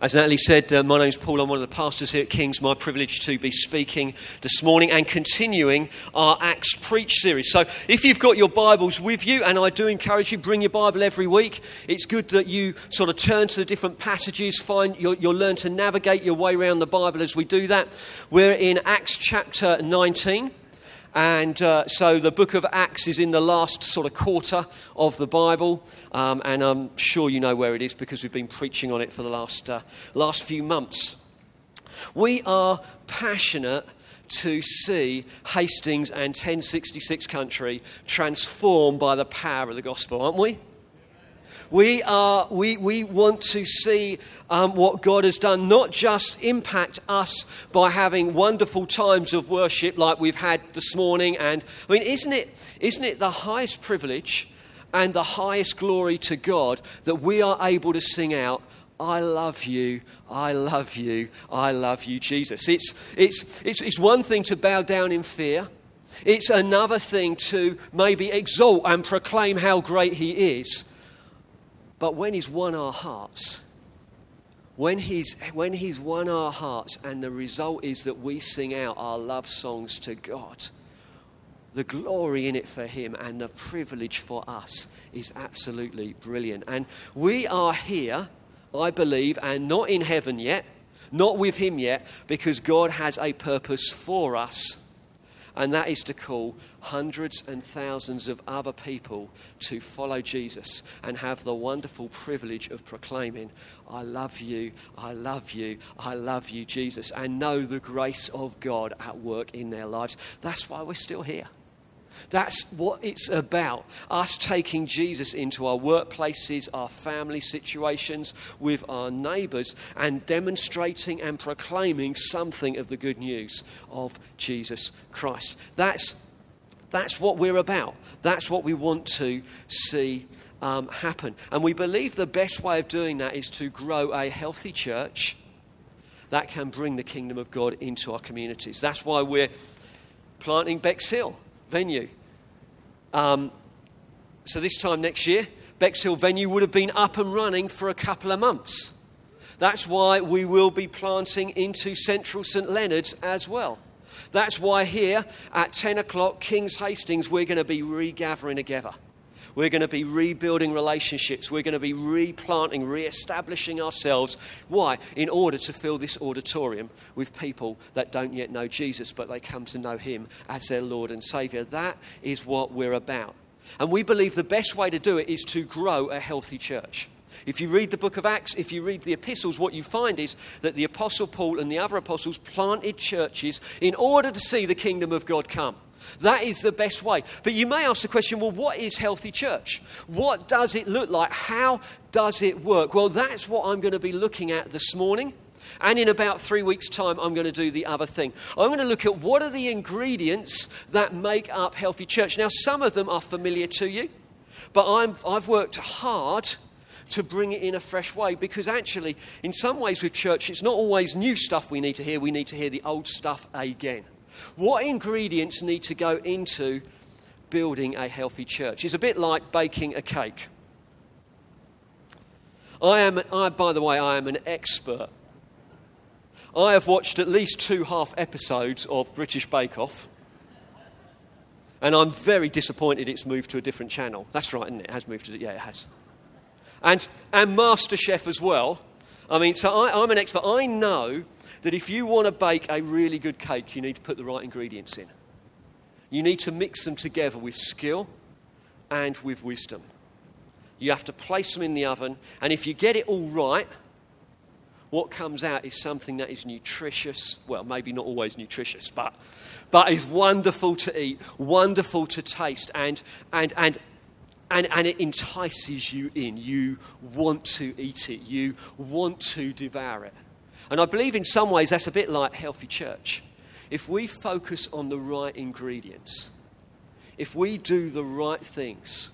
As Natalie said, uh, my name's Paul. I'm one of the pastors here at King's. My privilege to be speaking this morning and continuing our Acts Preach series. So, if you've got your Bibles with you, and I do encourage you, bring your Bible every week. It's good that you sort of turn to the different passages, find you'll, you'll learn to navigate your way around the Bible as we do that. We're in Acts chapter 19. And uh, so the book of Acts is in the last sort of quarter of the Bible. Um, and I'm sure you know where it is because we've been preaching on it for the last, uh, last few months. We are passionate to see Hastings and 1066 country transformed by the power of the gospel, aren't we? We, are, we, we want to see um, what God has done, not just impact us by having wonderful times of worship like we've had this morning. And I mean, isn't it, isn't it the highest privilege and the highest glory to God that we are able to sing out, I love you, I love you, I love you, Jesus? It's, it's, it's, it's one thing to bow down in fear. It's another thing to maybe exalt and proclaim how great He is. But when He's won our hearts, when he's, when he's won our hearts, and the result is that we sing out our love songs to God, the glory in it for Him and the privilege for us is absolutely brilliant. And we are here, I believe, and not in heaven yet, not with Him yet, because God has a purpose for us and that is to call hundreds and thousands of other people to follow Jesus and have the wonderful privilege of proclaiming, I love you, I love you, I love you, Jesus, and know the grace of God at work in their lives. That's why we're still here. That's what it's about. Us taking Jesus into our workplaces, our family situations, with our neighbours, and demonstrating and proclaiming something of the good news of Jesus Christ. That's, that's what we're about. That's what we want to see um, happen. And we believe the best way of doing that is to grow a healthy church that can bring the kingdom of God into our communities. That's why we're planting Bexhill venue. Um, so, this time next year, Bexhill venue would have been up and running for a couple of months. That's why we will be planting into Central St Leonard's as well. That's why here at 10 o'clock, King's Hastings, we're going to be regathering together. We're going to be rebuilding relationships. We're going to be replanting, re establishing ourselves. Why? In order to fill this auditorium with people that don't yet know Jesus, but they come to know Him as their Lord and Savior. That is what we're about. And we believe the best way to do it is to grow a healthy church. If you read the book of Acts, if you read the epistles, what you find is that the Apostle Paul and the other apostles planted churches in order to see the kingdom of God come. That is the best way. But you may ask the question well, what is healthy church? What does it look like? How does it work? Well, that's what I'm going to be looking at this morning. And in about three weeks' time, I'm going to do the other thing. I'm going to look at what are the ingredients that make up healthy church. Now, some of them are familiar to you, but i have worked hard to bring it in a fresh way because actually, in some ways with church, it's not always new stuff we need to hear, we need to hear the old stuff again. What ingredients need to go into building a healthy church? It's a bit like baking a cake. I am, I, by the way, I am an expert. I have watched at least two half episodes of British Bake Off. And I'm very disappointed it's moved to a different channel. That's right, isn't it? It has moved to, yeah, it has. And, and MasterChef as well. I mean, so I, I'm an expert. I know that if you want to bake a really good cake, you need to put the right ingredients in. You need to mix them together with skill and with wisdom. You have to place them in the oven, and if you get it all right, what comes out is something that is nutritious. Well, maybe not always nutritious, but, but is wonderful to eat, wonderful to taste, and, and, and, and, and it entices you in. You want to eat it, you want to devour it. And I believe in some ways that's a bit like healthy church. If we focus on the right ingredients, if we do the right things,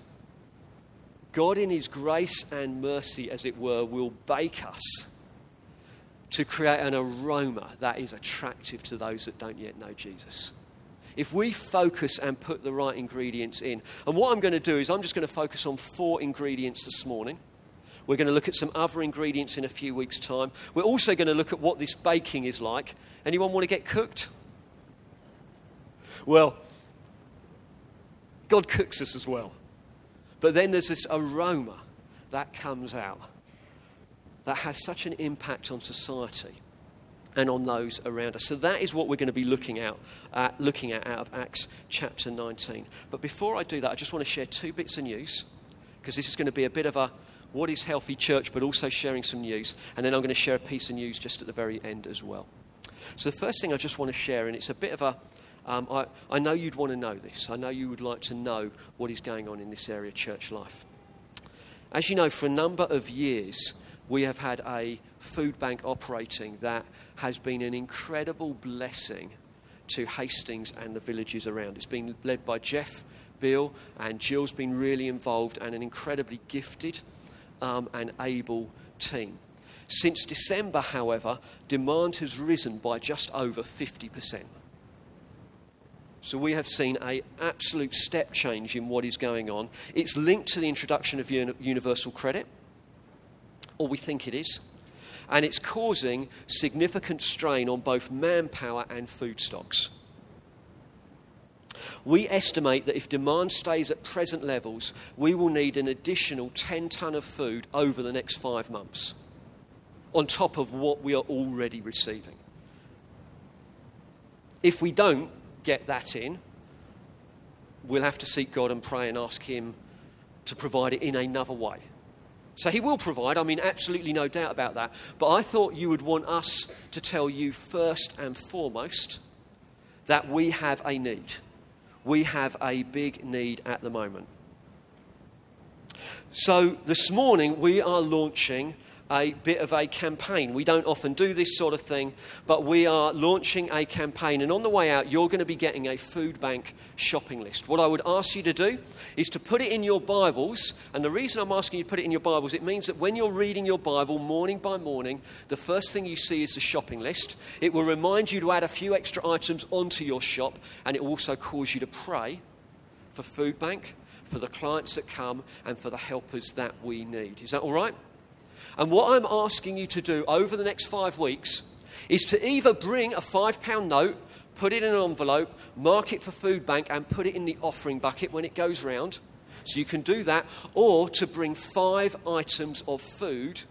God, in His grace and mercy, as it were, will bake us to create an aroma that is attractive to those that don't yet know Jesus. If we focus and put the right ingredients in, and what I'm going to do is I'm just going to focus on four ingredients this morning We're going to look at some other ingredients in a few weeks' time. We're also going to look at what this baking is like. Anyone want to get cooked? Well, God cooks us as well. But then there's this aroma that comes out that has such an impact on society and on those around us. So that is what we're going to be looking at, looking at out of Acts chapter 19. But before I do that, I just want to share two bits of news because this is going to be a bit of a what is healthy church, but also sharing some news. And then I'm going to share a piece of news just at the very end as well. So the first thing I just want to share, and it's a bit of a um, I, I know you'd want to know this. I know you would like to know what is going on in this area of church life. As you know, for a number of years, we have had a food bank operating that has been an incredible blessing to Hastings and the villages around. It's been led by Jeff, Bill, and Jill's been really involved and an incredibly gifted um, and able team. Since December, however, demand has risen by just over 50%. So we have seen a absolute step change in what is going on. It's linked to the introduction of universal credit, or we think it is, and it's causing significant strain on both manpower and food stocks. We estimate that if demand stays at present levels, we will need an additional 10 tonne of food over the next five months, on top of what we are already receiving. If we don't, get that in, we'll have to seek God and pray and ask Him to provide it in another way. So He will provide, I mean, absolutely no doubt about that. But I thought you would want us to tell you first and foremost that we have a need. We have a big need at the moment. So this morning we are launching a bit of a campaign. We don't often do this sort of thing, but we are launching a campaign. And on the way out, you're going to be getting a food bank shopping list. What I would ask you to do is to put it in your Bibles. And the reason I'm asking you to put it in your Bibles, it means that when you're reading your Bible morning by morning, the first thing you see is the shopping list. It will remind you to add a few extra items onto your shop, and it will also cause you to pray for food bank. For the clients that come and for the helpers that we need. Is that all right? And what I'm asking you to do over the next five weeks is to either bring a £5 note, put it in an envelope, mark it for food bank, and put it in the offering bucket when it goes round. So you can do that, or to bring five items of food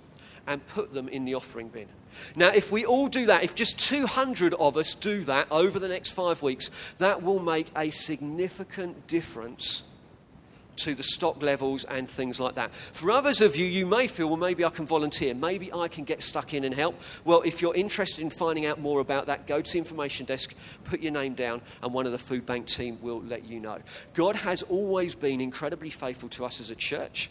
and put them in the offering bin. Now, if we all do that, if just 200 of us do that over the next five weeks, that will make a significant difference to the stock levels and things like that. For others of you, you may feel, well, maybe I can volunteer. Maybe I can get stuck in and help. Well, if you're interested in finding out more about that, go to the information desk, put your name down, and one of the food bank team will let you know. God has always been incredibly faithful to us as a church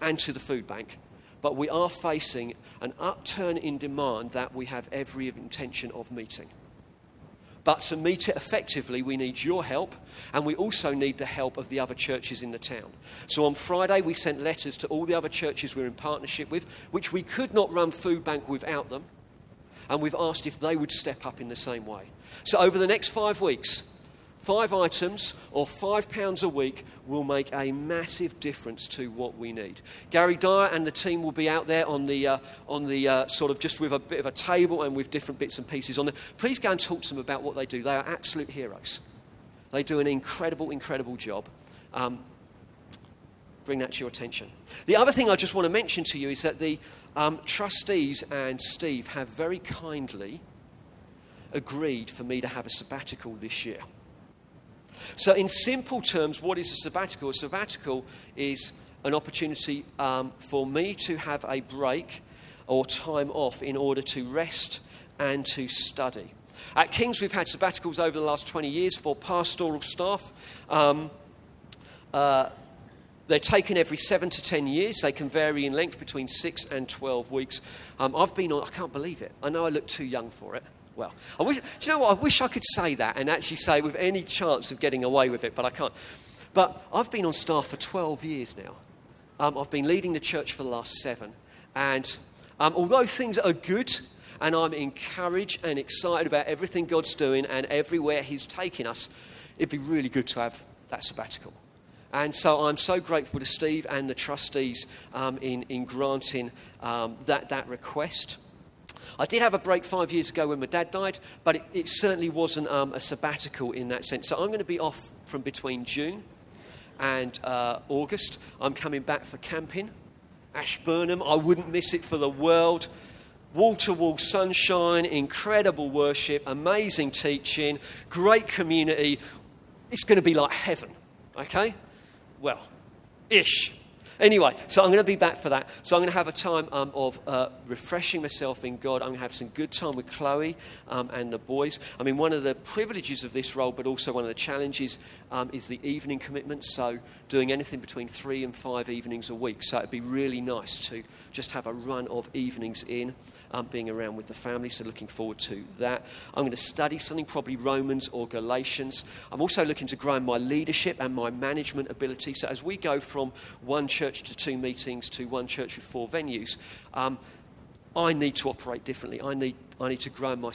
and to the food bank, but we are facing an upturn in demand that we have every intention of meeting. But to meet it effectively, we need your help, and we also need the help of the other churches in the town. So on Friday, we sent letters to all the other churches we're in partnership with, which we could not run Food Bank without them, and we've asked if they would step up in the same way. So over the next five weeks, Five items or five pounds a week will make a massive difference to what we need. Gary Dyer and the team will be out there on the, uh, on the uh, sort of just with a bit of a table and with different bits and pieces on there. Please go and talk to them about what they do. They are absolute heroes. They do an incredible, incredible job. Um, bring that to your attention. The other thing I just want to mention to you is that the um, trustees and Steve have very kindly agreed for me to have a sabbatical this year. So, in simple terms, what is a sabbatical? A sabbatical is an opportunity um, for me to have a break or time off in order to rest and to study. At King's, we've had sabbaticals over the last 20 years for pastoral staff. Um, uh, they're taken every seven to ten years. They can vary in length between six and 12 weeks. Um, I've been on, I can't believe it. I know I look too young for it well. I wish, do you know what? I wish I could say that and actually say with any chance of getting away with it, but I can't. But I've been on staff for 12 years now. Um, I've been leading the church for the last seven. And um, although things are good and I'm encouraged and excited about everything God's doing and everywhere He's taking us, it'd be really good to have that sabbatical And so I'm so grateful to Steve and the trustees um, in, in granting um, that, that request. I did have a break five years ago when my dad died, but it, it certainly wasn't um, a sabbatical in that sense. So I'm going to be off from between June and uh, August. I'm coming back for camping. Ashburnham, I wouldn't miss it for the world. Wall to wall sunshine, incredible worship, amazing teaching, great community. It's going to be like heaven, okay? Well, ish. Anyway, so I'm going to be back for that. So I'm going to have a time um, of uh, refreshing myself in God. I'm going to have some good time with Chloe um, and the boys. I mean, one of the privileges of this role, but also one of the challenges, um, is the evening commitment. So doing anything between three and five evenings a week. So it'd be really nice to just have a run of evenings in um, being around with the family, so looking forward to that. I'm going to study something, probably Romans or Galatians. I'm also looking to grow in my leadership and my management ability. So as we go from one church to two meetings to one church with four venues, um, I need to operate differently. I need, I need to grow my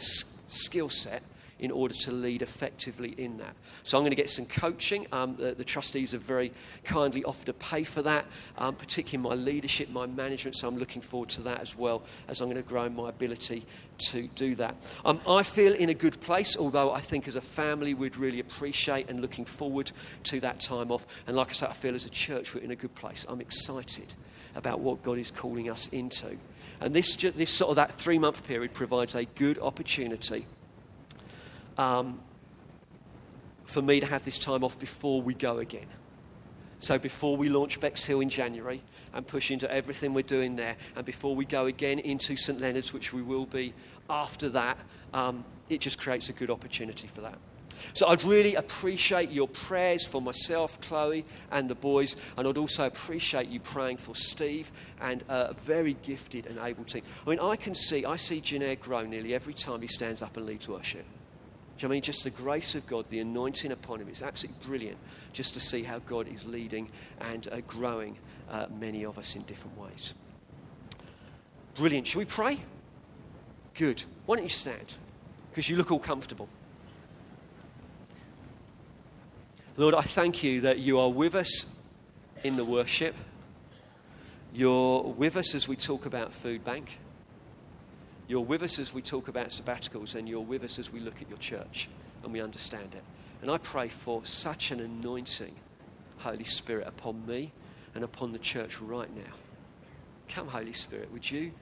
skill set in order to lead effectively in that. So I'm going to get some coaching. Um, the, the, trustees have very kindly offered to pay for that, um, particularly my leadership, my management. So I'm looking forward to that as well as I'm going to grow my ability to do that. Um, I feel in a good place, although I think as a family we'd really appreciate and looking forward to that time off. And like I said, I feel as a church we're in a good place. I'm excited about what God is calling us into. And this, this sort of that three month period provides a good opportunity um, for me to have this time off before we go again. So before we launch Bexhill in January and push into everything we're doing there, and before we go again into St Leonard's, which we will be after that, um, it just creates a good opportunity for that. So I'd really appreciate your prayers for myself, Chloe, and the boys, and I'd also appreciate you praying for Steve and a very gifted and able team. I mean, I can see, I see Janair grow nearly every time he stands up and leads worship. Do you I mean just the grace of God, the anointing upon him? It's absolutely brilliant just to see how God is leading and uh, growing uh, many of us in different ways. Brilliant. Shall we pray? Good. Why don't you stand? Because you look all comfortable. Lord, I thank you that you are with us in the worship. You're with us as we talk about Food Bank. You're with us as we talk about sabbaticals, and you're with us as we look at your church and we understand it. And I pray for such an anointing, Holy Spirit, upon me and upon the church right now. Come, Holy Spirit, would you?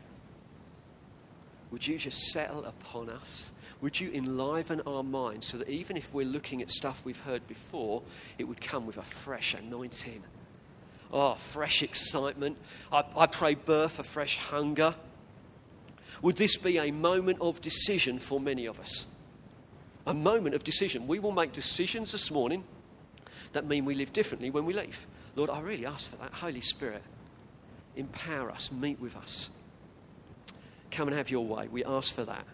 Would you just settle upon us? Would you enliven our minds so that even if we're looking at stuff we've heard before, it would come with a fresh anointing? Oh, fresh excitement. I, I pray birth a fresh hunger would this be a moment of decision for many of us? A moment of decision. We will make decisions this morning that mean we live differently when we leave. Lord, I really ask for that. Holy Spirit, empower us, meet with us. Come and have your way. We ask for that.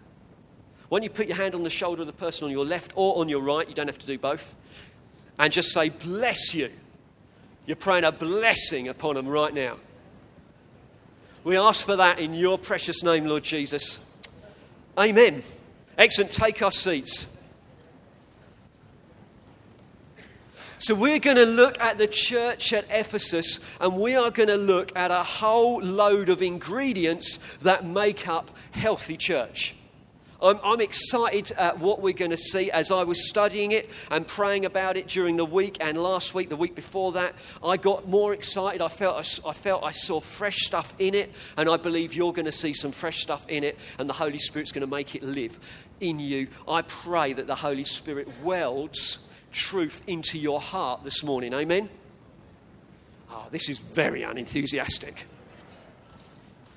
When you put your hand on the shoulder of the person on your left or on your right? You don't have to do both. And just say, Bless you. You're praying a blessing upon them right now. We ask for that in your precious name, Lord Jesus. Amen. Excellent. Take our seats. So, we're going to look at the church at Ephesus and we are going to look at a whole load of ingredients that make up healthy church. I'm, I'm excited at what we're going to see as I was studying it and praying about it during the week and last week, the week before that. I got more excited. I felt I, I felt I saw fresh stuff in it, and I believe you're going to see some fresh stuff in it, and the Holy Spirit's going to make it live in you. I pray that the Holy Spirit welds truth into your heart this morning. Amen? Oh, this is very unenthusiastic.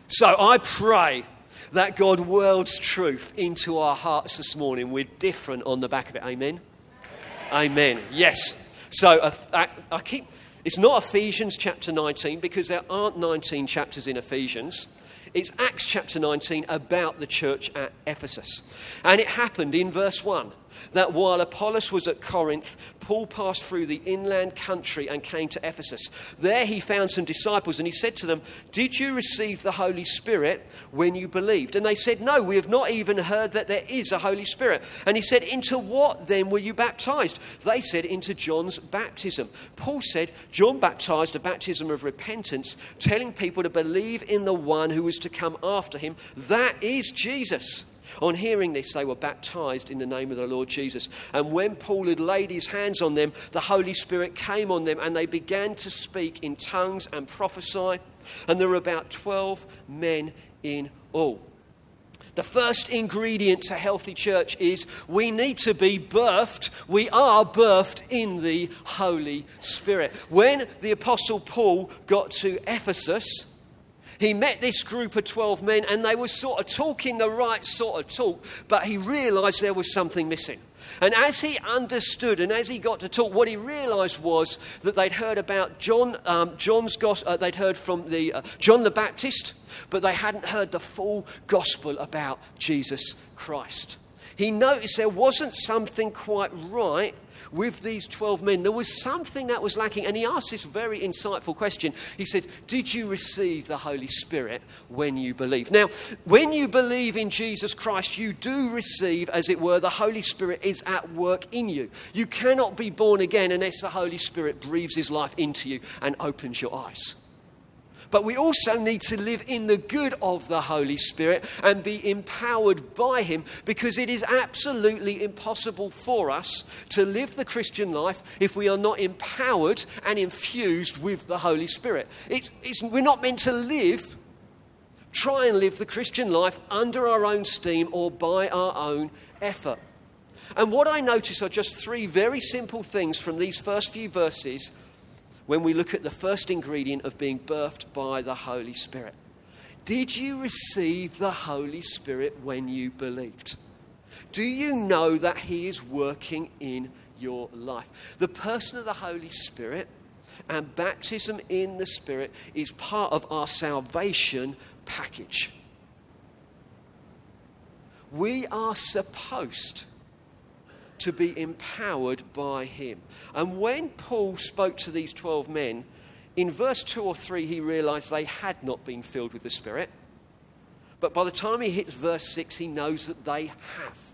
So I pray that God welds truth into our hearts this morning. We're different on the back of it. Amen? Amen. Yes. So uh, I, I keep. It's not Ephesians chapter 19 because there aren't 19 chapters in Ephesians. It's Acts chapter 19 about the church at Ephesus. And it happened in verse 1 that while Apollos was at Corinth, Paul passed through the inland country and came to Ephesus. There he found some disciples and he said to them, Did you receive the Holy Spirit when you believed? And they said, No, we have not even heard that there is a Holy Spirit. And he said, Into what then were you baptized? They said, Into John's baptism. Paul said, John baptized a baptism of repentance, telling people to believe in the one who was to come after him. That is Jesus. On hearing this, they were baptized in the name of the Lord Jesus. And when Paul had laid his hands on them, the Holy Spirit came on them, and they began to speak in tongues and prophesy. And there were about 12 men in all. The first ingredient to healthy church is we need to be birthed. We are birthed in the Holy Spirit. When the Apostle Paul got to Ephesus, he met this group of 12 men and they were sort of talking the right sort of talk, but he realized there was something missing. And as he understood and as he got to talk, what he realized was that they'd heard about John, um, John's gospel, uh, they'd heard from the, uh, John the Baptist, but they hadn't heard the full gospel about Jesus Christ. He noticed there wasn't something quite right with these 12 men, there was something that was lacking. And he asked this very insightful question. He said, Did you receive the Holy Spirit when you believe? Now, when you believe in Jesus Christ, you do receive, as it were, the Holy Spirit is at work in you. You cannot be born again unless the Holy Spirit breathes his life into you and opens your eyes. But we also need to live in the good of the Holy Spirit and be empowered by Him because it is absolutely impossible for us to live the Christian life if we are not empowered and infused with the Holy Spirit. It's, it's, we're not meant to live, try and live the Christian life under our own steam or by our own effort. And what I notice are just three very simple things from these first few verses when we look at the first ingredient of being birthed by the Holy Spirit. Did you receive the Holy Spirit when you believed? Do you know that He is working in your life? The person of the Holy Spirit and baptism in the Spirit is part of our salvation package. We are supposed to be empowered by him. And when Paul spoke to these 12 men, in verse 2 or 3, he realized they had not been filled with the Spirit. But by the time he hits verse 6, he knows that they have.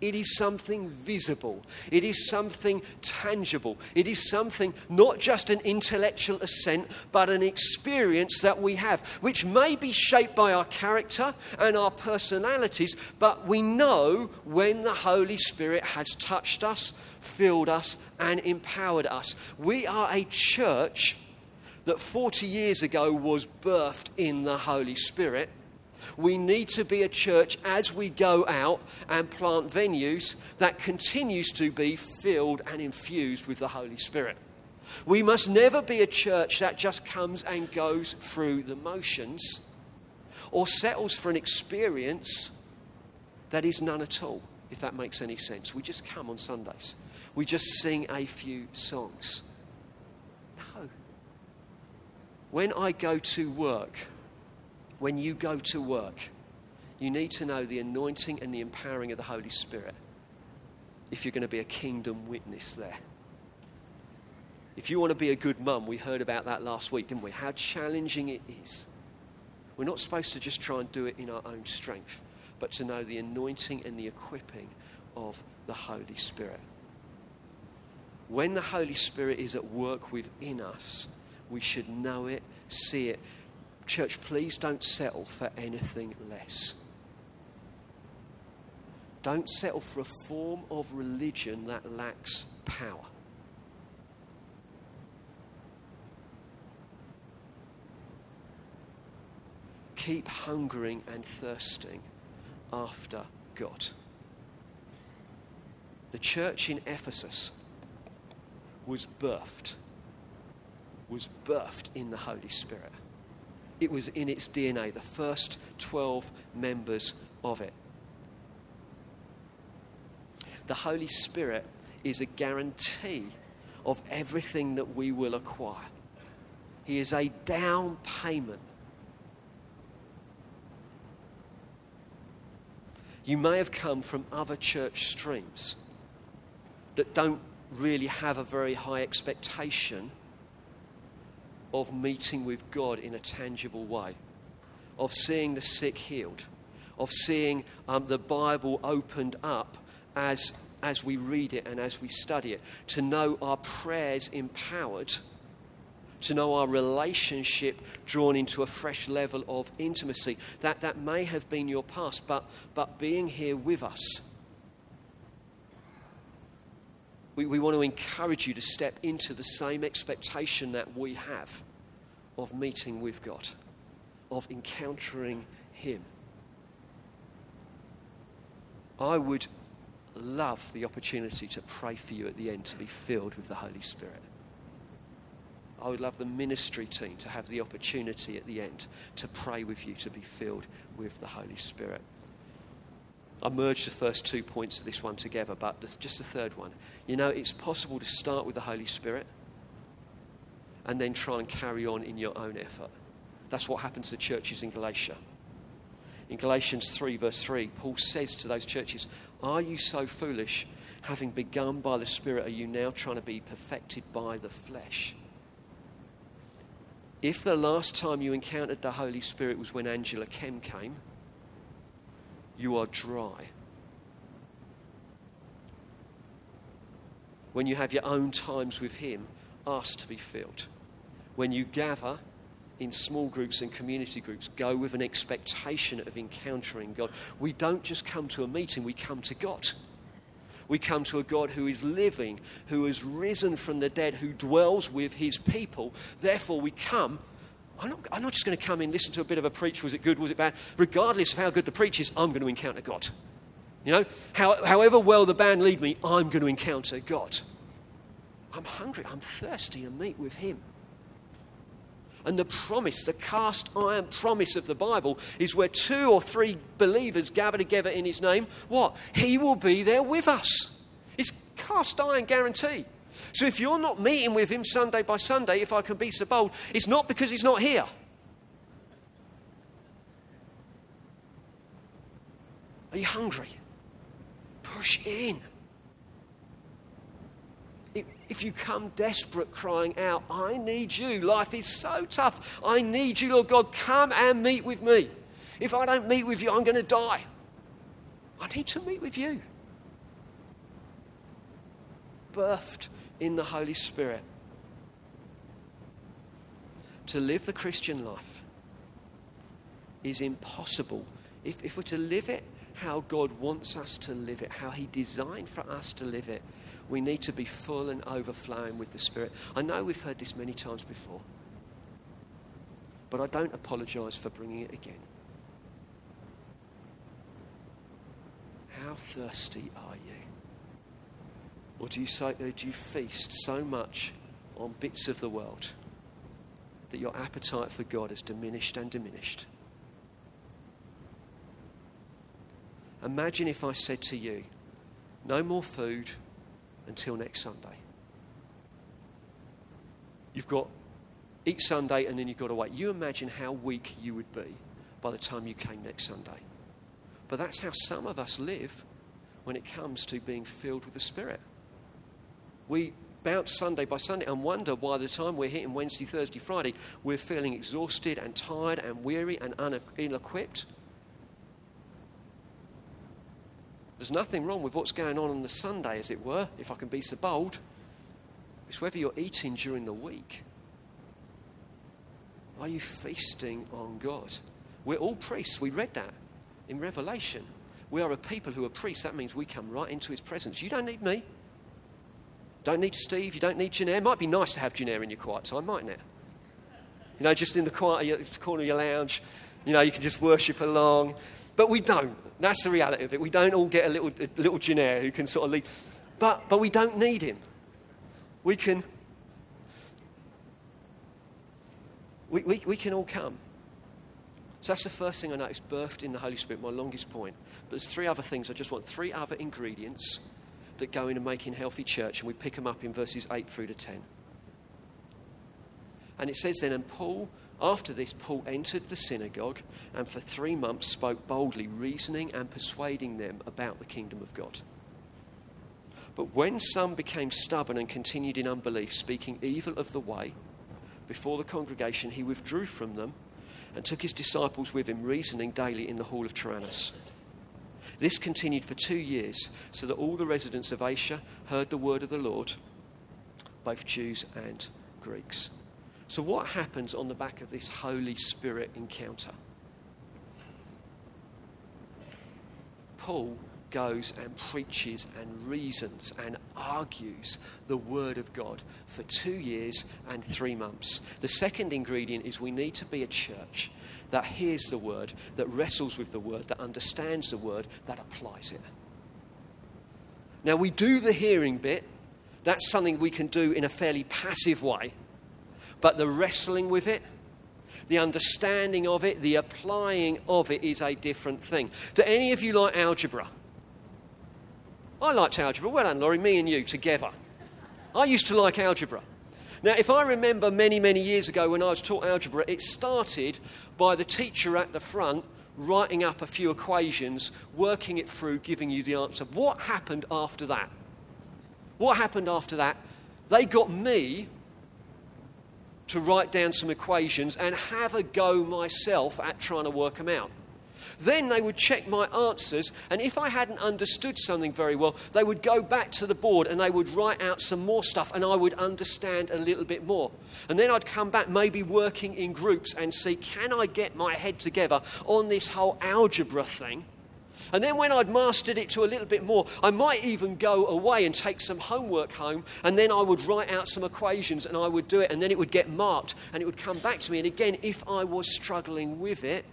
It is something visible. It is something tangible. It is something not just an intellectual assent, but an experience that we have, which may be shaped by our character and our personalities, but we know when the Holy Spirit has touched us, filled us, and empowered us. We are a church that 40 years ago was birthed in the Holy Spirit we need to be a church as we go out and plant venues that continues to be filled and infused with the Holy Spirit. We must never be a church that just comes and goes through the motions or settles for an experience that is none at all, if that makes any sense. We just come on Sundays, we just sing a few songs. No. When I go to work, when you go to work, you need to know the anointing and the empowering of the Holy Spirit if you're going to be a kingdom witness there. If you want to be a good mum, we heard about that last week, didn't we? How challenging it is. We're not supposed to just try and do it in our own strength, but to know the anointing and the equipping of the Holy Spirit. When the Holy Spirit is at work within us, we should know it, see it, Church, please don't settle for anything less. Don't settle for a form of religion that lacks power. Keep hungering and thirsting after God. The church in Ephesus was birthed, was birthed in the Holy Spirit. It was in its DNA, the first 12 members of it. The Holy Spirit is a guarantee of everything that we will acquire. He is a down payment. You may have come from other church streams that don't really have a very high expectation of meeting with God in a tangible way, of seeing the sick healed, of seeing um, the Bible opened up as, as we read it and as we study it, to know our prayers empowered, to know our relationship drawn into a fresh level of intimacy. That, that may have been your past, but, but being here with us we, we want to encourage you to step into the same expectation that we have of meeting with God, of encountering Him. I would love the opportunity to pray for you at the end to be filled with the Holy Spirit. I would love the ministry team to have the opportunity at the end to pray with you to be filled with the Holy Spirit. I merged the first two points of this one together, but just the third one. You know, it's possible to start with the Holy Spirit and then try and carry on in your own effort. That's what happens to the churches in Galatia. In Galatians 3, verse 3, Paul says to those churches, Are you so foolish? Having begun by the Spirit, are you now trying to be perfected by the flesh? If the last time you encountered the Holy Spirit was when Angela Kem came, you are dry. When you have your own times with Him, ask to be filled. When you gather in small groups and community groups, go with an expectation of encountering God. We don't just come to a meeting, we come to God. We come to a God who is living, who has risen from the dead, who dwells with his people. Therefore, we come I'm not, I'm not just going to come in, listen to a bit of a preach. Was it good? Was it bad? Regardless of how good the preach is, I'm going to encounter God. You know, how, however well the band lead me, I'm going to encounter God. I'm hungry. I'm thirsty to meet with Him. And the promise, the cast iron promise of the Bible is where two or three believers gather together in His name, what? He will be there with us. It's cast iron guarantee. So if you're not meeting with him Sunday by Sunday, if I can be so bold, it's not because he's not here. Are you hungry? Push in. If you come desperate, crying out, I need you, life is so tough. I need you, Lord God, come and meet with me. If I don't meet with you, I'm going to die. I need to meet with you. Birthed in the Holy Spirit. To live the Christian life is impossible. If, if we're to live it how God wants us to live it, how He designed for us to live it, we need to be full and overflowing with the Spirit. I know we've heard this many times before, but I don't apologize for bringing it again. How thirsty are you? Or do you, do you feast so much on bits of the world that your appetite for God has diminished and diminished? Imagine if I said to you, no more food until next Sunday. You've got each Sunday and then you've got to wait. You imagine how weak you would be by the time you came next Sunday. But that's how some of us live when it comes to being filled with the Spirit. We bounce Sunday by Sunday and wonder by the time we're hitting Wednesday, Thursday, Friday, we're feeling exhausted and tired and weary and ill equipped. There's nothing wrong with what's going on on the Sunday, as it were, if I can be so bold. It's whether you're eating during the week. Are you feasting on God? We're all priests. We read that in Revelation. We are a people who are priests. That means we come right into his presence. You don't need me. Don't need Steve, you don't need Janair. It might be nice to have Janair in your quiet time, mightn't it? You know, just in the quiet corner of your lounge, you know, you can just worship along. But we don't. That's the reality of it. We don't all get a little, a little Janair who can sort of lead. But, but we don't need him. We can, we, we, we can all come. So that's the first thing I noticed, birthed in the Holy Spirit, my longest point. But there's three other things. I just want three other ingredients that go into making healthy church, and we pick them up in verses 8 through to 10. And it says then, and Paul After this, Paul entered the synagogue and for three months spoke boldly, reasoning and persuading them about the kingdom of God. But when some became stubborn and continued in unbelief, speaking evil of the way before the congregation, he withdrew from them and took his disciples with him, reasoning daily in the hall of Tyrannus. This continued for two years, so that all the residents of Asia heard the word of the Lord, both Jews and Greeks. So, what happens on the back of this Holy Spirit encounter? Paul goes and preaches and reasons and argues the Word of God for two years and three months. The second ingredient is we need to be a church that hears the Word, that wrestles with the Word, that understands the Word, that applies it. Now, we do the hearing bit. That's something we can do in a fairly passive way. But the wrestling with it, the understanding of it, the applying of it is a different thing. Do any of you like algebra? I liked algebra. Well done, Laurie, me and you together. I used to like algebra. Now, if I remember many, many years ago when I was taught algebra, it started by the teacher at the front writing up a few equations, working it through, giving you the answer. What happened after that? What happened after that? They got me to write down some equations and have a go myself at trying to work them out. Then they would check my answers, and if I hadn't understood something very well, they would go back to the board and they would write out some more stuff, and I would understand a little bit more. And then I'd come back, maybe working in groups, and see can I get my head together on this whole algebra thing? And then when I'd mastered it to a little bit more, I might even go away and take some homework home, and then I would write out some equations and I would do it, and then it would get marked and it would come back to me. And again, if I was struggling with it,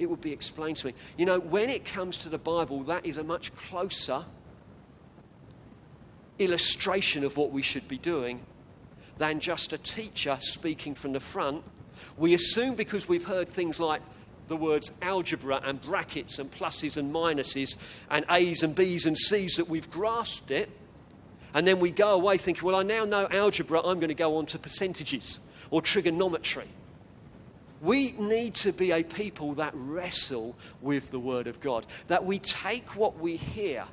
it would be explained to me. You know, when it comes to the Bible, that is a much closer illustration of what we should be doing than just a teacher speaking from the front. We assume because we've heard things like the words algebra and brackets and pluses and minuses and A's and B's and C's that we've grasped it. And then we go away thinking, well, I now know algebra, I'm going to go on to percentages or trigonometry. We need to be a people that wrestle with the Word of God, that we take what we hear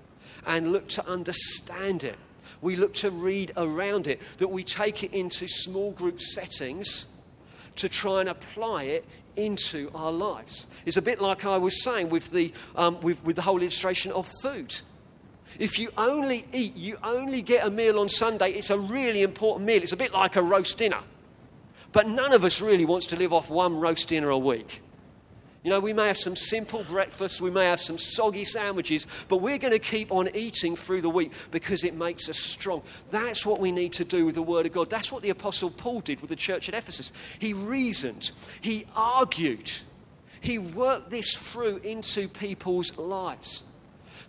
and look to understand it. We look to read around it, that we take it into small group settings to try and apply it into our lives. It's a bit like I was saying with the, um, with, with the whole illustration of food. If you only eat, you only get a meal on Sunday, it's a really important meal. It's a bit like a roast dinner. But none of us really wants to live off one roast dinner a week. You know, we may have some simple breakfasts, we may have some soggy sandwiches, but we're going to keep on eating through the week because it makes us strong. That's what we need to do with the Word of God. That's what the Apostle Paul did with the church at Ephesus. He reasoned, he argued, he worked this through into people's lives.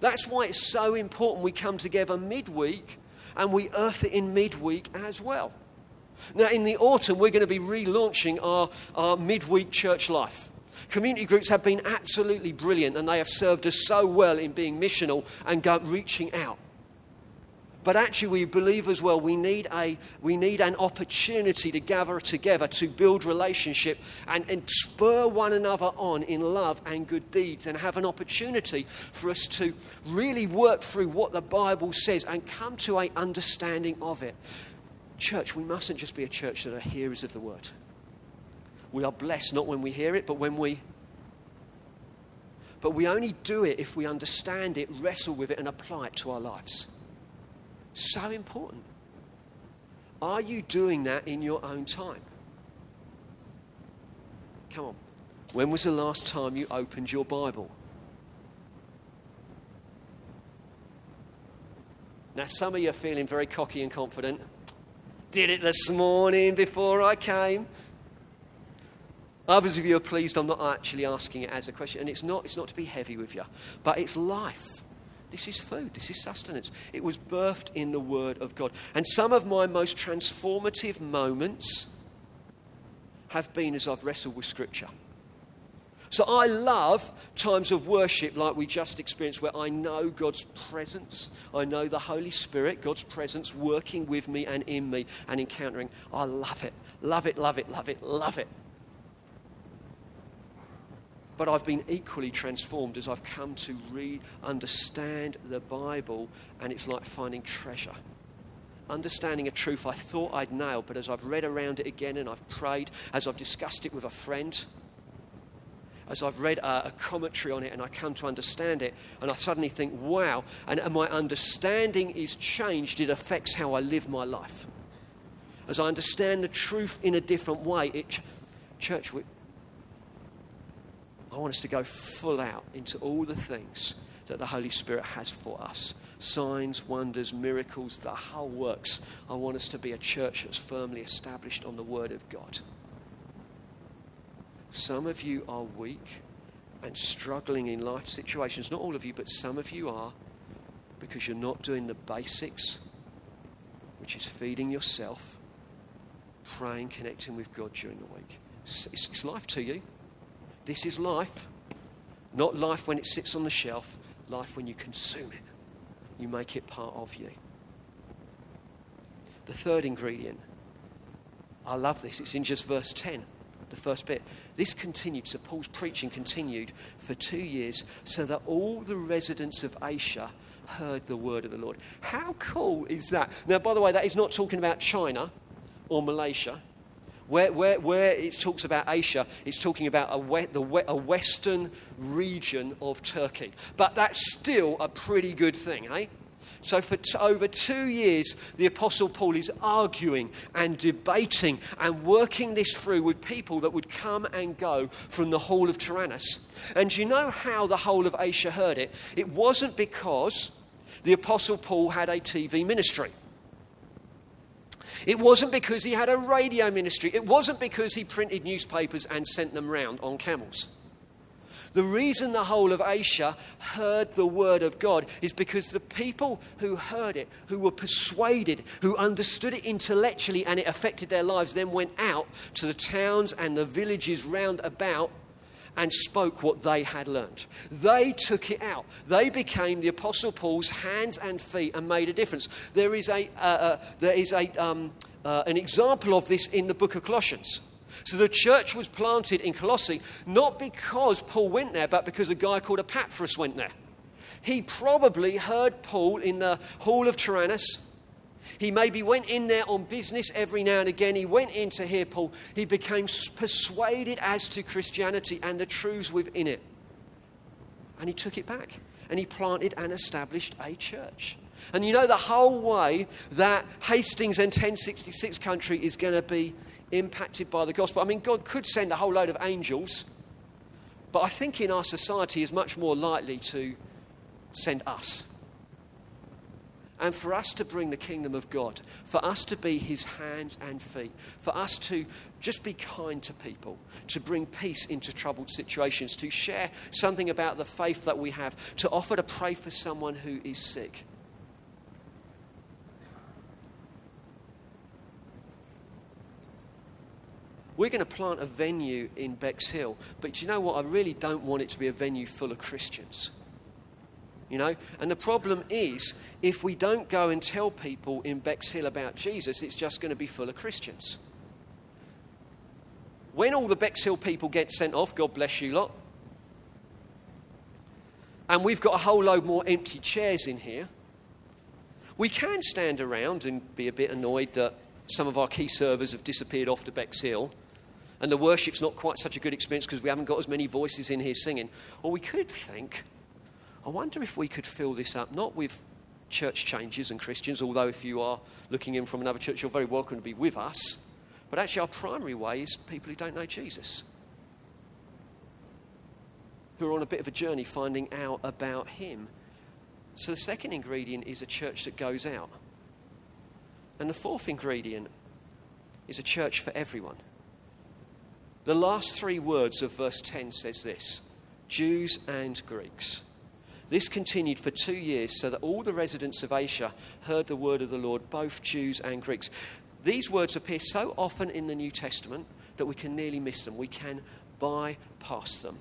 That's why it's so important we come together midweek and we earth it in midweek as well. Now, in the autumn, we're going to be relaunching our, our midweek church life. Community groups have been absolutely brilliant and they have served us so well in being missional and go, reaching out. But actually, we believe as well we need, a, we need an opportunity to gather together to build relationship and, and spur one another on in love and good deeds and have an opportunity for us to really work through what the Bible says and come to an understanding of it. Church, we mustn't just be a church that are hearers of the word. We are blessed not when we hear it, but when we. But we only do it if we understand it, wrestle with it, and apply it to our lives. So important. Are you doing that in your own time? Come on. When was the last time you opened your Bible? Now, some of you are feeling very cocky and confident. Did it this morning before I came. Others of you are pleased I'm not actually asking it as a question. And it's not, it's not to be heavy with you, but it's life. This is food, this is sustenance. It was birthed in the Word of God. And some of my most transformative moments have been as I've wrestled with Scripture. So I love times of worship like we just experienced, where I know God's presence. I know the Holy Spirit, God's presence working with me and in me and encountering. I love it. Love it, love it, love it, love it. But I've been equally transformed as I've come to read, understand the Bible, and it's like finding treasure. Understanding a truth I thought I'd nailed, but as I've read around it again and I've prayed, as I've discussed it with a friend, as I've read a, a, commentary on it and I come to understand it, and I suddenly think, wow, and, and my understanding is changed, it affects how I live my life. As I understand the truth in a different way, it, church, we, I want us to go full out into all the things that the Holy Spirit has for us signs, wonders, miracles, the whole works. I want us to be a church that's firmly established on the Word of God. Some of you are weak and struggling in life situations. Not all of you, but some of you are because you're not doing the basics, which is feeding yourself, praying, connecting with God during the week. It's, it's life to you. This is life. Not life when it sits on the shelf, life when you consume it. You make it part of you. The third ingredient, I love this, it's in just verse 10 the first bit. This continued, so Paul's preaching continued for two years, so that all the residents of Asia heard the word of the Lord. How cool is that? Now, by the way, that is not talking about China or Malaysia. Where, where, where it talks about Asia, it's talking about a, we, the, a western region of Turkey. But that's still a pretty good thing, eh? So, for t- over two years, the Apostle Paul is arguing and debating and working this through with people that would come and go from the hall of Tyrannus. And you know how the whole of Asia heard it? It wasn't because the Apostle Paul had a TV ministry. It wasn't because he had a radio ministry. It wasn't because he printed newspapers and sent them round on camels. The reason the whole of Asia heard the word of God is because the people who heard it, who were persuaded, who understood it intellectually and it affected their lives, then went out to the towns and the villages round about and spoke what they had learnt. They took it out. They became the Apostle Paul's hands and feet and made a difference. There is, a, uh, uh, there is a, um, uh, an example of this in the book of Colossians. So the church was planted in Colossae not because Paul went there, but because a guy called Epaphras went there. He probably heard Paul in the hall of Tyrannus. He maybe went in there on business every now and again. He went in to hear Paul. He became persuaded as to Christianity and the truths within it. And he took it back and he planted and established a church. And you know, the whole way that Hastings and 1066 country is going to be impacted by the gospel. I mean, God could send a whole load of angels, but I think in our society is much more likely to send us. And for us to bring the kingdom of God, for us to be his hands and feet, for us to just be kind to people, to bring peace into troubled situations, to share something about the faith that we have, to offer to pray for someone who is sick. We're going to plant a venue in Bexhill, but you know what? I really don't want it to be a venue full of Christians. You know? And the problem is, if we don't go and tell people in Bexhill about Jesus, it's just going to be full of Christians. When all the Bexhill people get sent off, God bless you lot, and we've got a whole load more empty chairs in here, we can stand around and be a bit annoyed that some of our key servers have disappeared off to Bexhill and the worship's not quite such a good experience because we haven't got as many voices in here singing. Or we could think, I wonder if we could fill this up, not with church changes and Christians, although if you are looking in from another church, you're very welcome to be with us. But actually, our primary way is people who don't know Jesus, who are on a bit of a journey finding out about Him. So the second ingredient is a church that goes out. And the fourth ingredient is a church for everyone. The last three words of verse 10 says this Jews and Greeks. This continued for two years so that all the residents of Asia heard the word of the Lord, both Jews and Greeks. These words appear so often in the New Testament that we can nearly miss them. We can bypass them.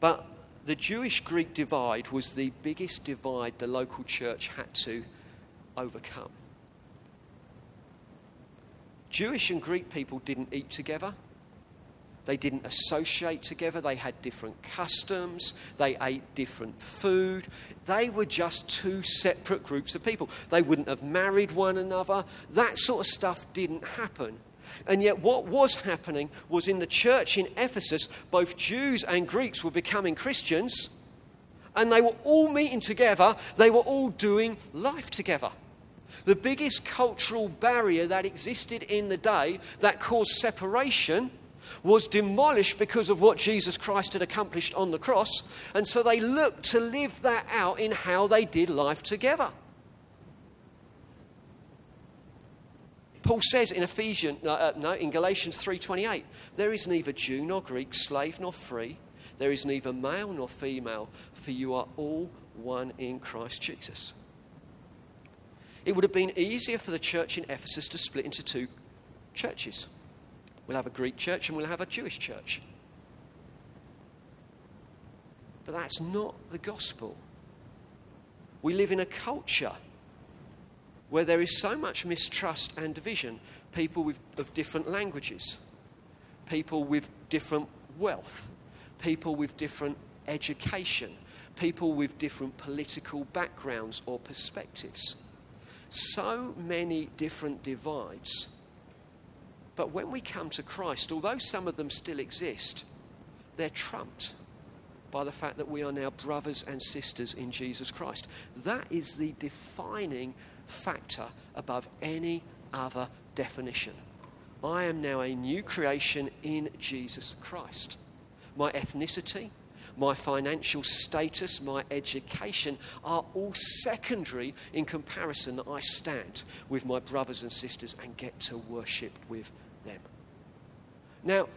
But the Jewish Greek divide was the biggest divide the local church had to overcome. Jewish and Greek people didn't eat together. They didn't associate together. They had different customs. They ate different food. They were just two separate groups of people. They wouldn't have married one another. That sort of stuff didn't happen. And yet, what was happening was in the church in Ephesus, both Jews and Greeks were becoming Christians, and they were all meeting together. They were all doing life together. The biggest cultural barrier that existed in the day that caused separation was demolished because of what Jesus Christ had accomplished on the cross. And so they looked to live that out in how they did life together. Paul says in Ephesians, uh, no, in Galatians 3:28, there is neither Jew nor Greek, slave nor free, there is neither male nor female, for you are all one in Christ Jesus. It would have been easier for the church in Ephesus to split into two churches. We'll have a Greek church and we'll have a Jewish church. But that's not the gospel. We live in a culture where there is so much mistrust and division. People with, of different languages, people with different wealth, people with different education, people with different political backgrounds or perspectives. So many different divides but when we come to Christ, although some of them still exist, they're trumped by the fact that we are now brothers and sisters in Jesus Christ. That is the defining factor above any other definition. I am now a new creation in Jesus Christ. My ethnicity, my financial status, my education are all secondary in comparison that I stand with my brothers and sisters and get to worship with them. Now,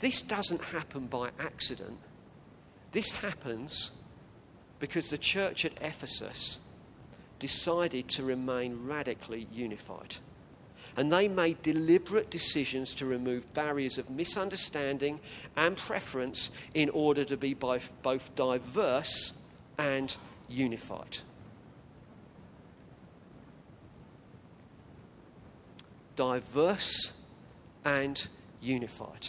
this doesn't happen by accident. This happens because the church at Ephesus decided to remain radically unified. And they made deliberate decisions to remove barriers of misunderstanding and preference in order to be both, diverse and unified. diverse and unified.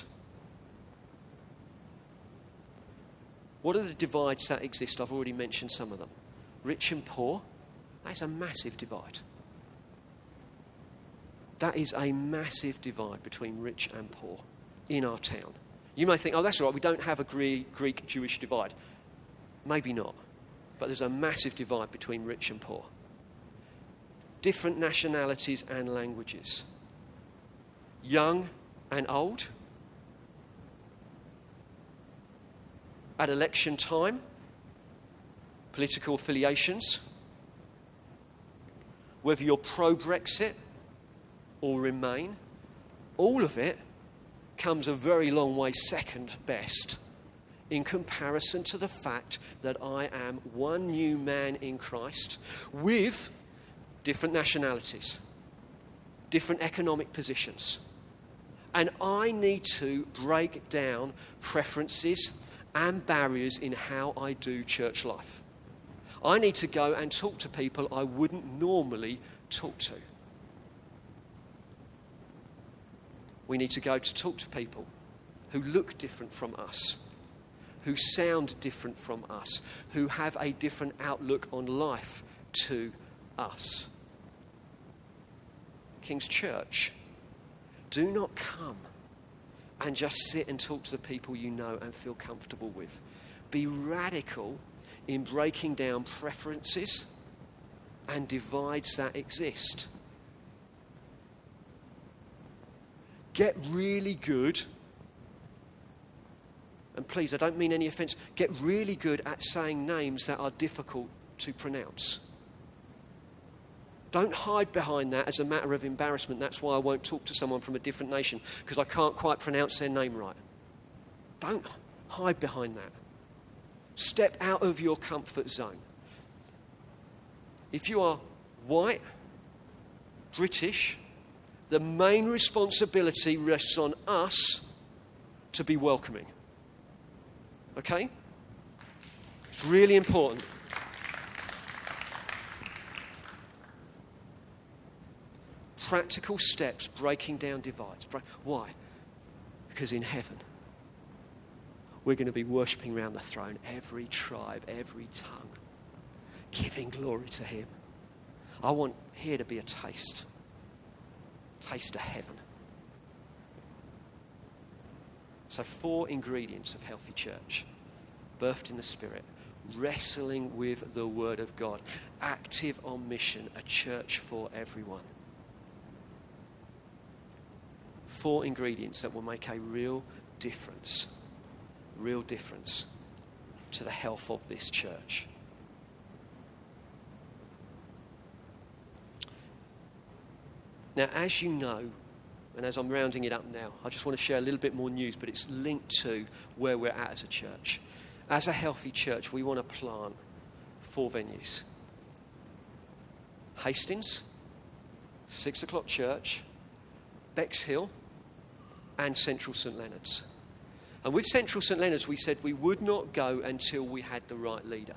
What are the divides that exist? I've already mentioned some of them. Rich and poor, that is a massive divide. That is a massive divide between rich and poor in our town. You may think, oh, that's all right, we don't have a Greek Jewish divide. Maybe not. But there's a massive divide between rich and poor. Different nationalities and languages young and old, at election time, political affiliations, whether you're pro Brexit or Remain, all of it comes a very long way second best in comparison to the fact that I am one new man in Christ with different nationalities, different economic positions and I need to break down preferences and barriers in how I do church life. I need to go and talk to people I wouldn't normally talk to. We need to go to talk to people who look different from us, who sound different from us, who have a different outlook on life to us. King's Church do not come and just sit and talk to the people you know and feel comfortable with. Be radical in breaking down preferences and divides that exist. Get really good, and please, I don't mean any offense, get really good at saying names that are difficult to pronounce. Don't hide behind that as a matter of embarrassment. That's why I won't talk to someone from a different nation because I can't quite pronounce their name right. Don't hide behind that. Step out of your comfort zone. If you are white, British, the main responsibility rests on us to be welcoming. Okay? It's really important. practical steps breaking down divides. Why? Because in heaven, we're going to be worshipping around the throne, every tribe, every tongue, giving glory to Him. I want here to be a taste, taste of heaven. So, four ingredients of healthy church birthed in the Spirit, wrestling with the Word of God, active on mission, a church for everyone. Four ingredients that will make a real difference, real difference to the health of this church. Now, as you know, and as I'm rounding it up now, I just want to share a little bit more news, but it's linked to where we're at as a church. As a healthy church, we want to plant four venues Hastings, Six O'Clock Church, Bexhill, and Central St Leonard's. And with Central St Leonard's, we said we would not go until we had the right leader.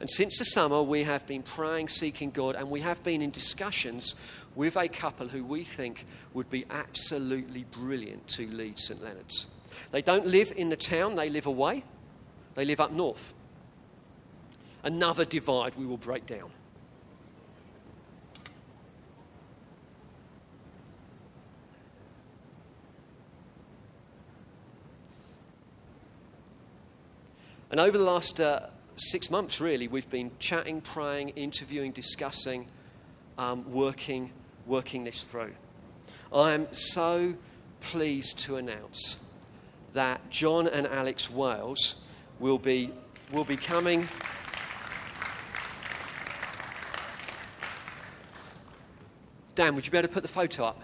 And since the summer, we have been praying, seeking God, and we have been in discussions with a couple who we think would be absolutely brilliant to lead St Leonard's. They don't live in the town, they live away, they live up north. Another divide we will break down. And over the last uh, six months, really, we've been chatting, praying, interviewing, discussing, um, working, working this through. I am so pleased to announce that John and Alex Wales will be, will be coming. Dan, would you be able to put the photo up?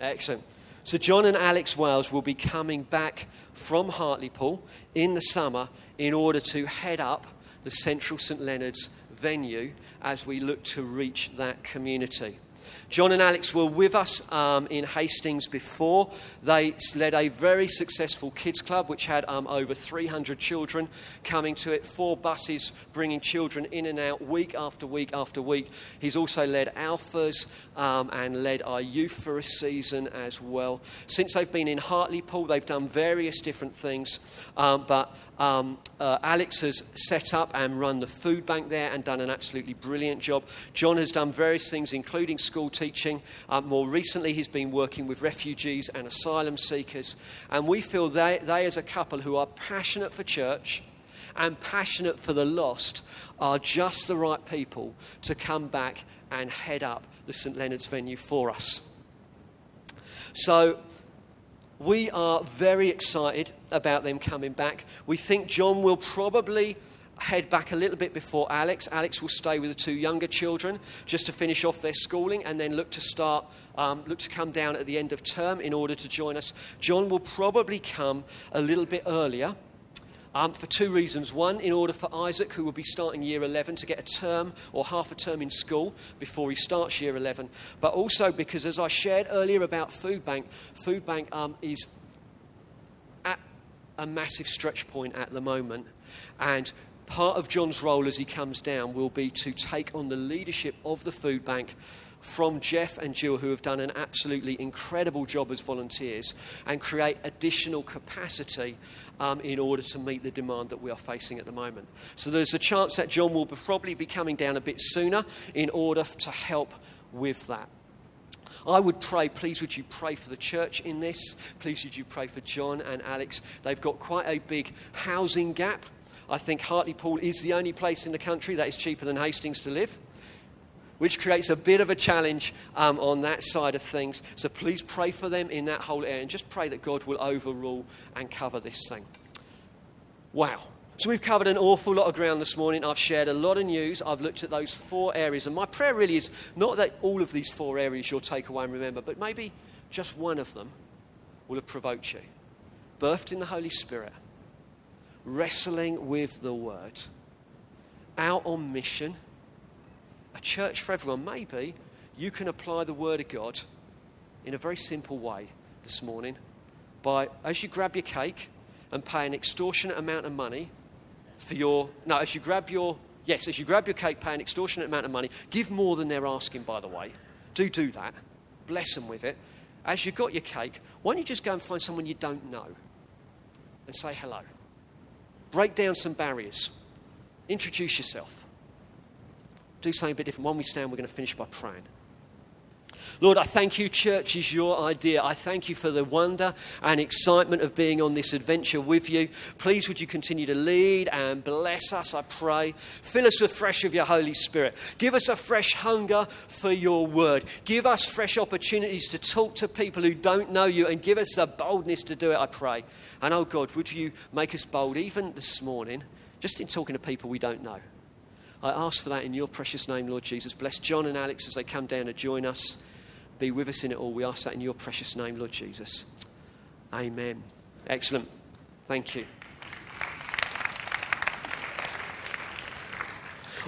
Excellent. So, John and Alex Wales will be coming back from Hartlepool in the summer in order to head up the Central St Leonard's venue as we look to reach that community. John and Alex were with us um, in Hastings before. They led a very successful kids club which had um, over 300 children coming to it, four buses bringing children in and out week after week after week. He's also led Alphas um, and led our youth for a season as well. Since they've been in Hartlepool, they've done various different things, um, but um, uh, Alex has set up and run the food bank there and done an absolutely brilliant job. John has done various things, including school teaching. Uh, more recently, he's been working with refugees and asylum seekers. And we feel they, they, as a couple who are passionate for church and passionate for the lost, are just the right people to come back and head up the St. Leonard's venue for us. So, we are very excited about them coming back. We think John will probably head back a little bit before Alex. Alex will stay with the two younger children just to finish off their schooling and then look to start, um, look to come down at the end of term in order to join us. John will probably come a little bit earlier. Um, for two reasons. One, in order for Isaac, who will be starting year 11, to get a term or half a term in school before he starts year 11. But also because, as I shared earlier about Food Bank, Food Bank um, is at a massive stretch point at the moment. And part of John's role as he comes down will be to take on the leadership of the food bank from Jeff and Jill, who have done an absolutely incredible job as volunteers, and create additional capacity um, in order to meet the demand that we are facing at the moment. So there's a chance that John will probably be coming down a bit sooner in order to help with that. I would pray, please would you pray for the church in this? Please would you pray for John and Alex? They've got quite a big housing gap I think Hartlepool is the only place in the country that is cheaper than Hastings to live, which creates a bit of a challenge um, on that side of things. So please pray for them in that whole area and just pray that God will overrule and cover this thing. Wow. So, we've covered an awful lot of ground this morning. I've shared a lot of news. I've looked at those four areas. And my prayer really is not that all of these four areas you'll take away and remember, but maybe just one of them will have provoked you. Birthed in the Holy Spirit, wrestling with the word, out on mission, church for everyone. Maybe you can apply the word of God in a very simple way this morning by, as you grab your cake and pay an extortionate amount of money for your, no, as you grab your, yes, as you grab your cake, pay an extortionate amount of money, give more than they're asking, by the way. Do do that. Bless them with it. as you've got your cake, why don't you just go and find someone you don't know and say hello? Break down some barriers. Introduce yourself. Do something a bit different. When we stand, we're going to finish by praying. Lord, I thank you, church is your idea. I thank you for the wonder and excitement of being on this adventure with you. Please, would you continue to lead and bless us, I pray. Fill us afresh of your Holy Spirit. Give us a fresh hunger for your word. Give us fresh opportunities to talk to people who don't know you and give us the boldness to do it, I pray. And oh God, would you make us bold even this morning, just in talking to people we don't know? I ask for that in your precious name, Lord Jesus. Bless John and Alex as they come down to join us. Be with us in it all. We ask that in your precious name, Lord Jesus. Amen. Excellent. Thank you.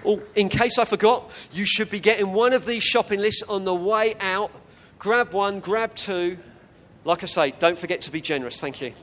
Oh, in case I forgot, you should be getting one of these shopping lists on the way out. Grab one, grab two. Like I say, don't forget to be generous. Thank you.